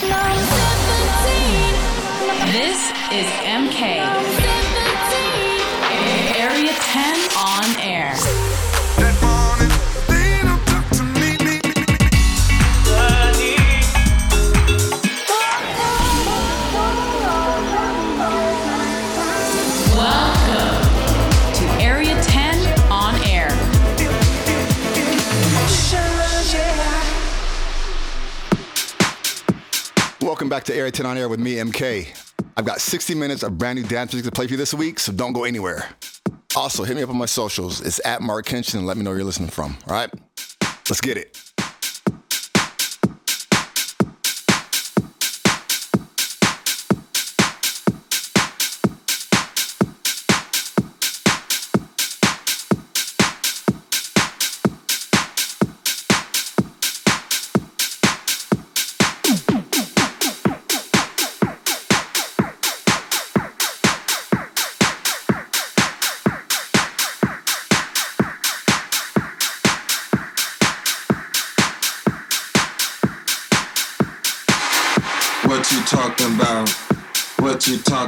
This is MK. Back to 10 on Air with me, MK. I've got 60 minutes of brand new dance music to play for you this week, so don't go anywhere. Also, hit me up on my socials. It's at Marc Kinchen and let me know where you're listening from. All right? Let's get it.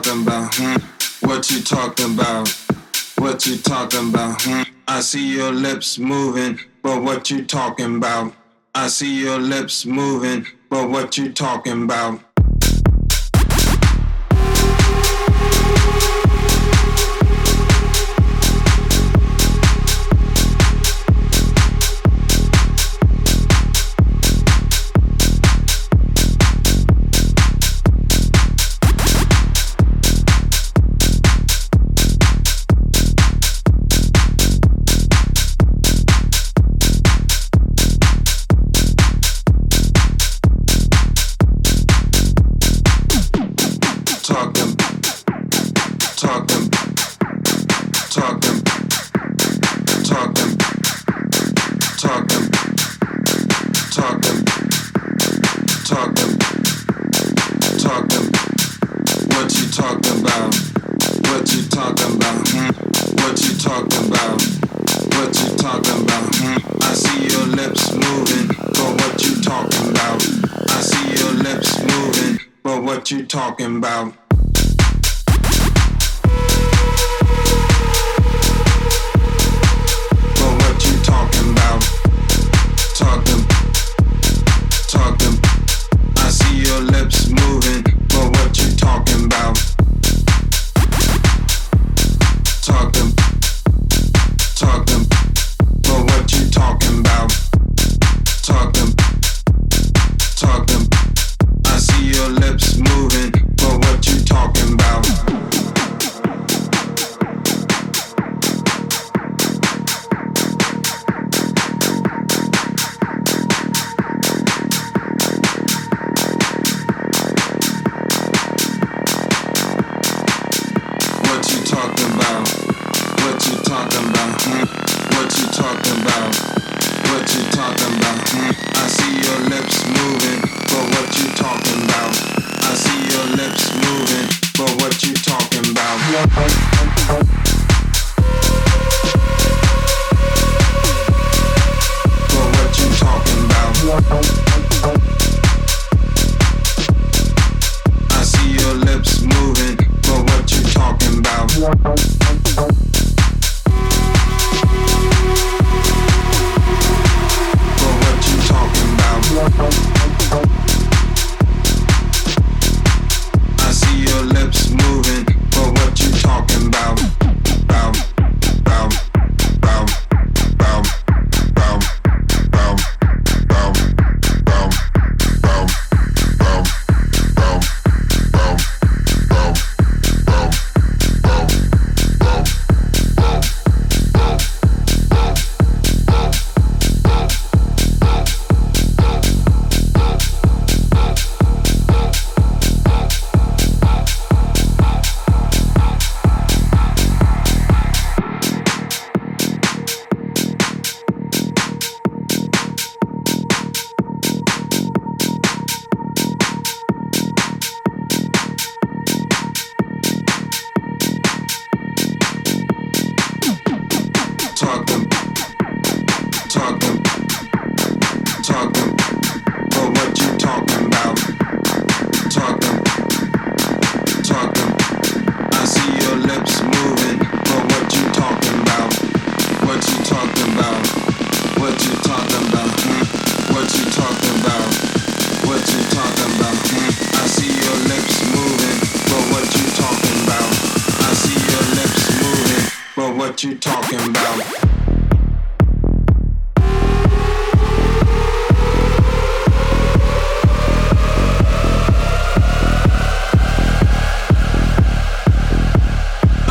Talking about? Hmm? What you talking about? What you talking about? Hmm? I see your lips moving, but what you talking about? I see your lips moving, but what you talking about?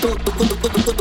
どこどこどこどこ。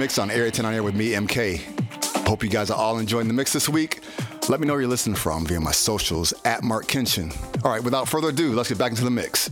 On Area 10 on Air with me, MK. Hope you guys are all enjoying the mix this week. Let me know where you're listening from via my socials at Marc Kinchen. All right, without further ado, let's get back into the mix.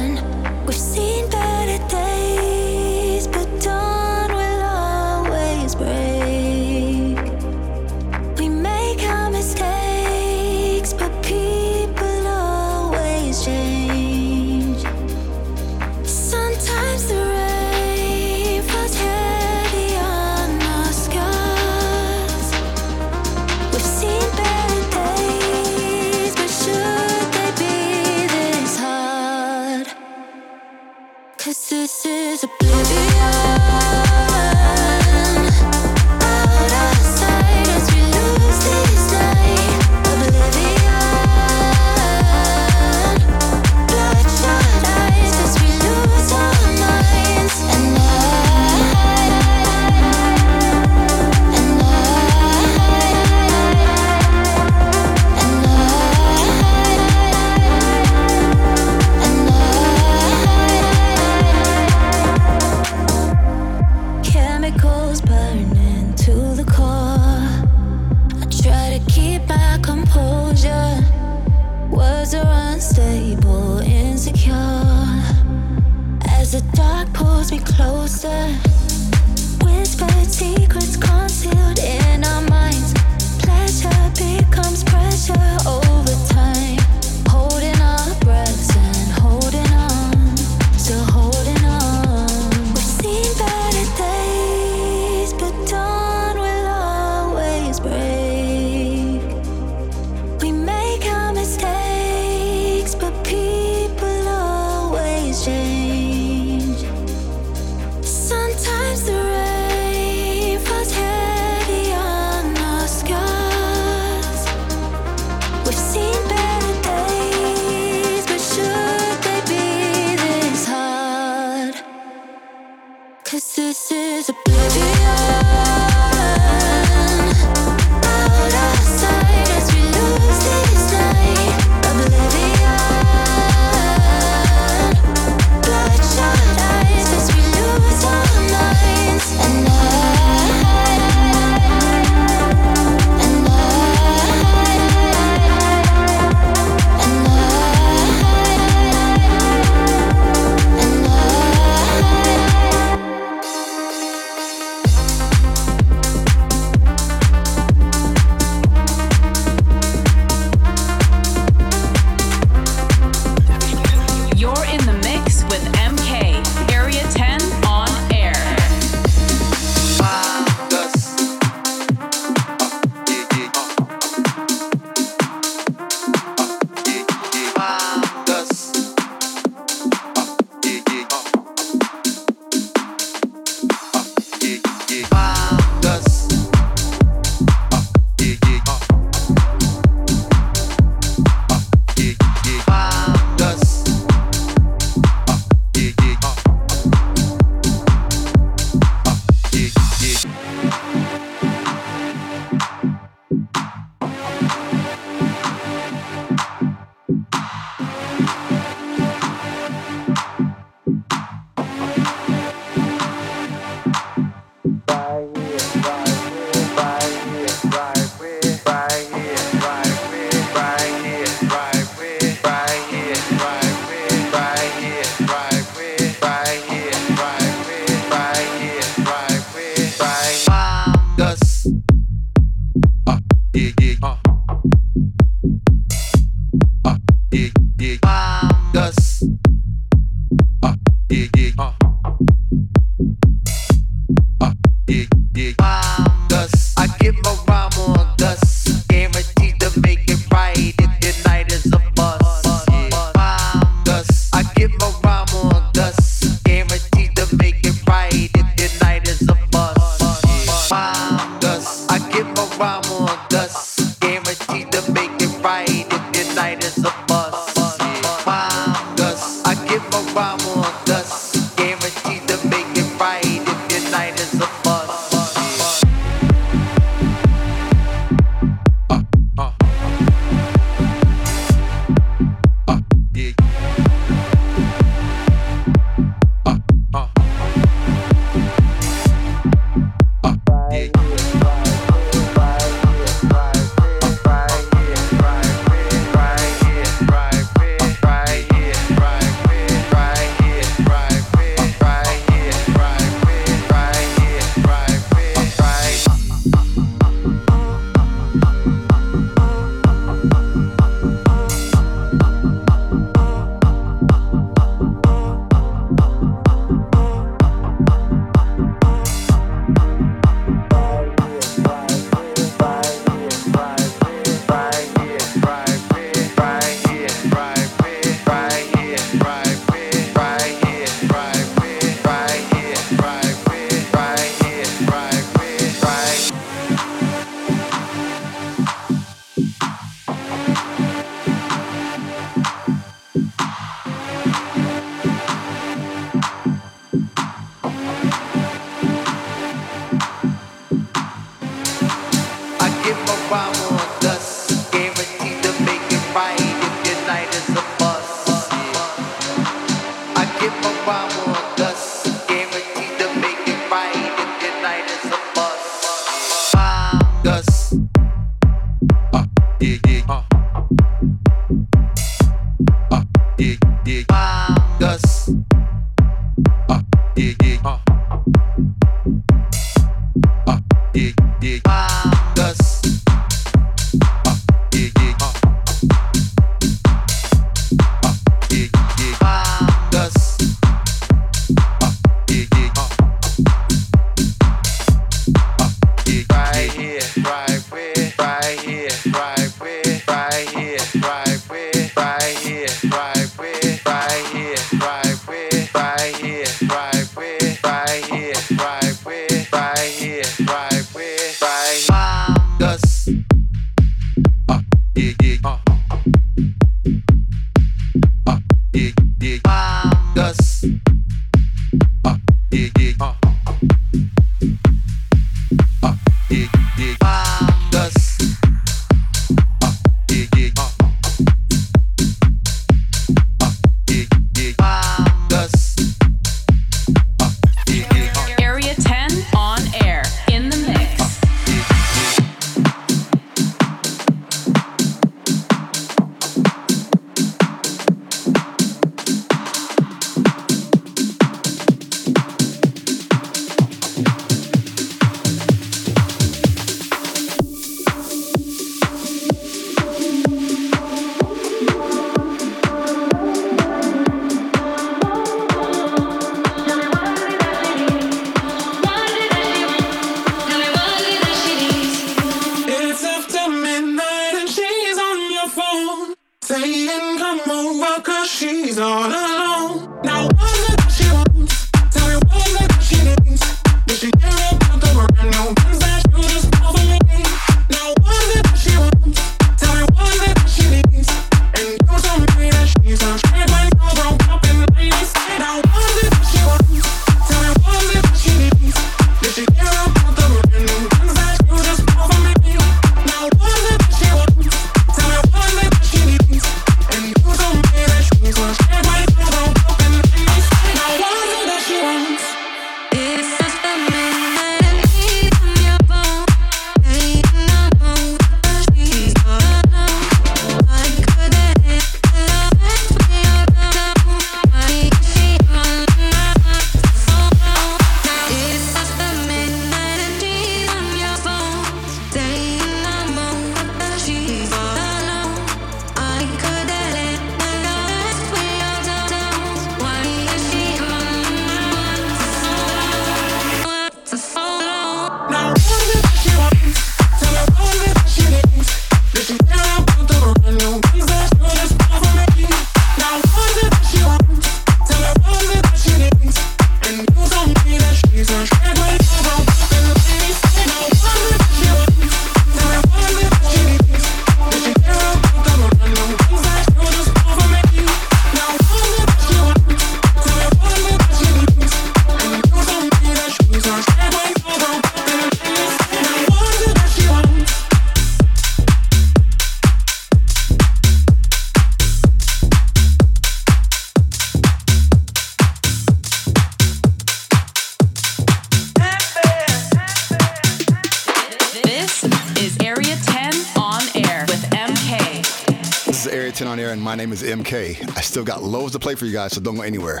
Still got loads to play for you guys, so don't go anywhere.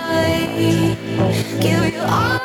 mama, pica, mama, pica,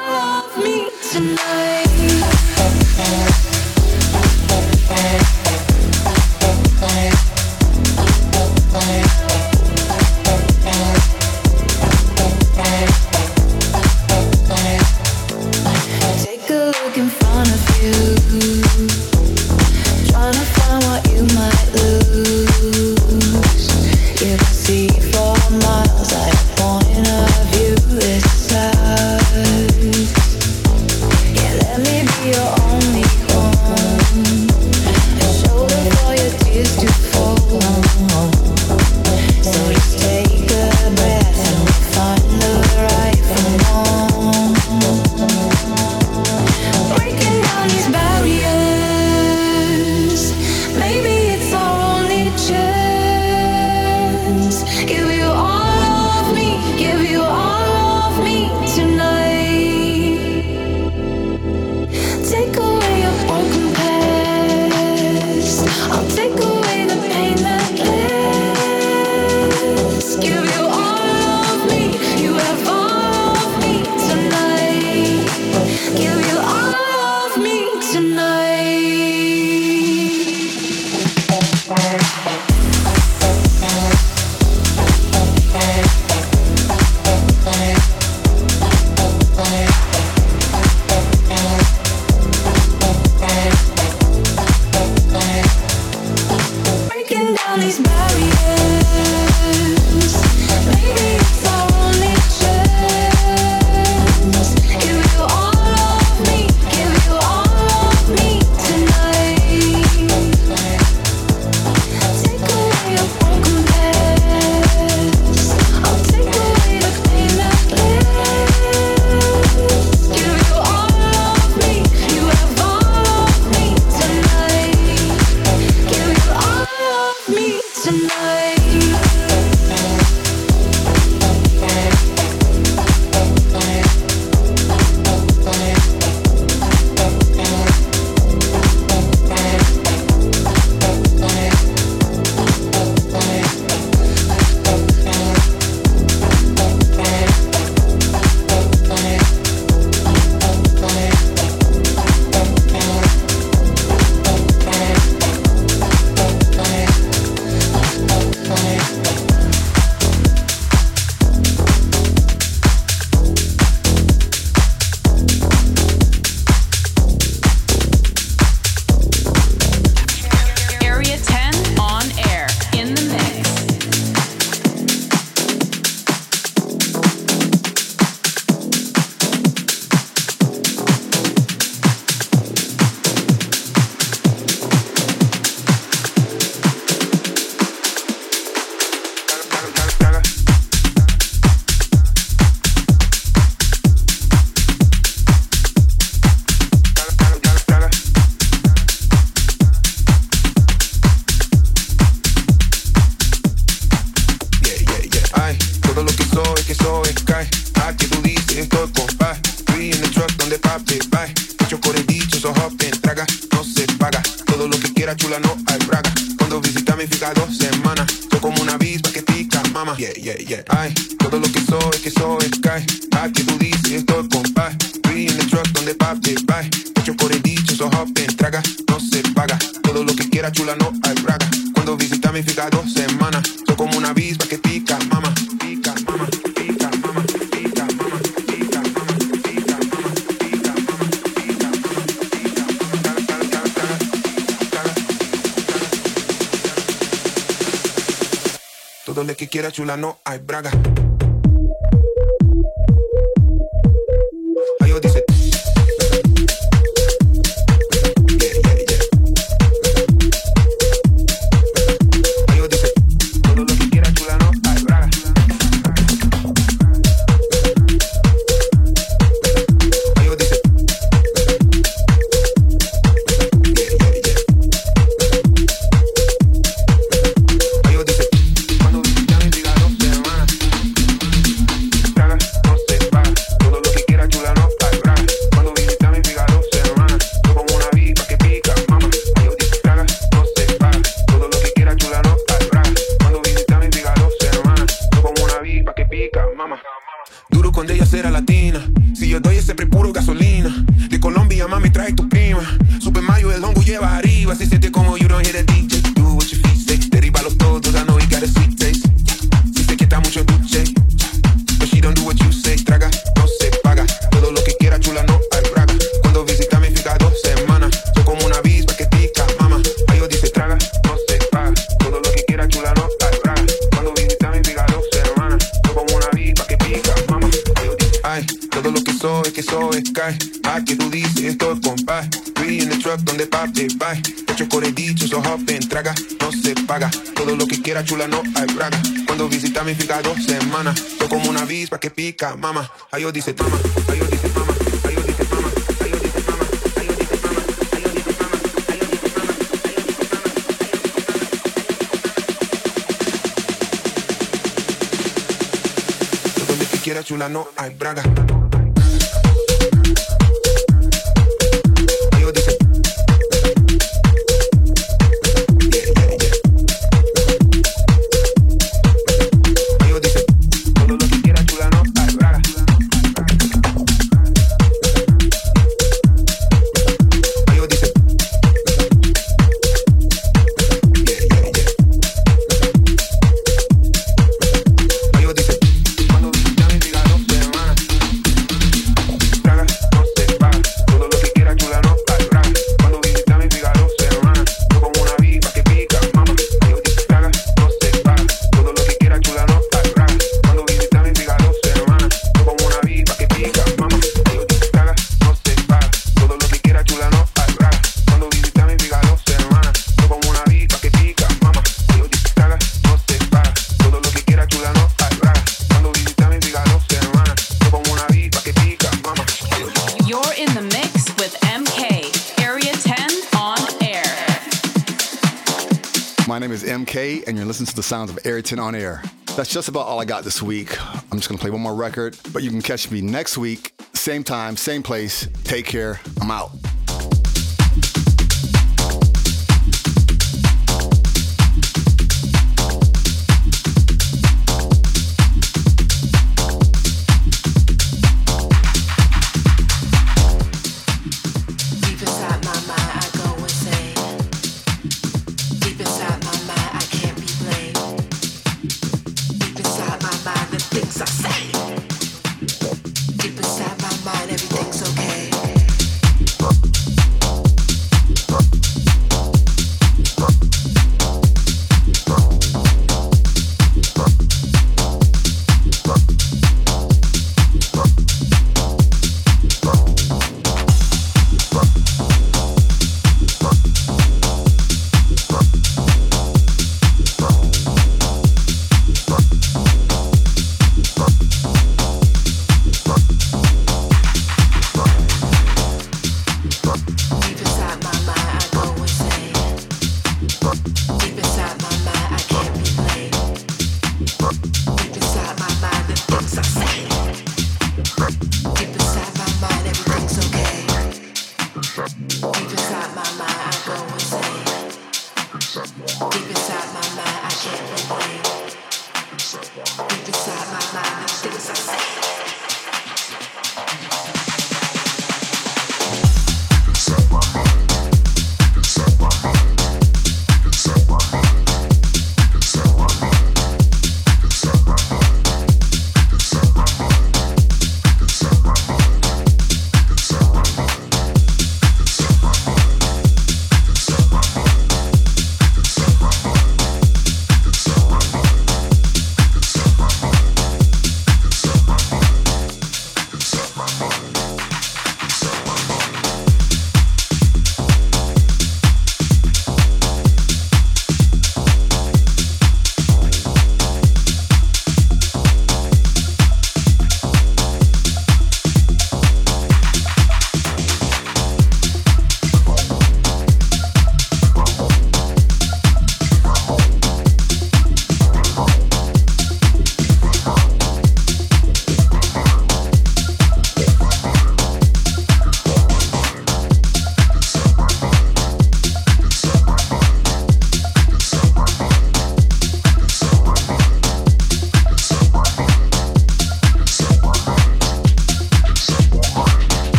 latina. Si yo doy ese puro gasolina. De Colombia, mami, trae tu prima. Super Mayo, el hongo lleva arriba. Si se te Chula no hay braga, cuando visita a mi figa dos semanas, yo como una vispa que pica, mama, adiós dice mama, adiós dice fama, adiós dice fama, adiós dice fama, adiós dice fama, adiós dice mama, ayúdica, tú donde tú quieras, chula no hay braga. is MK, and you're listening to the sounds of Ayrton on Air. That's just about all I got this week. I'm just going to play one more record, but you can catch me next week, same time, same place. Take care. I'm out.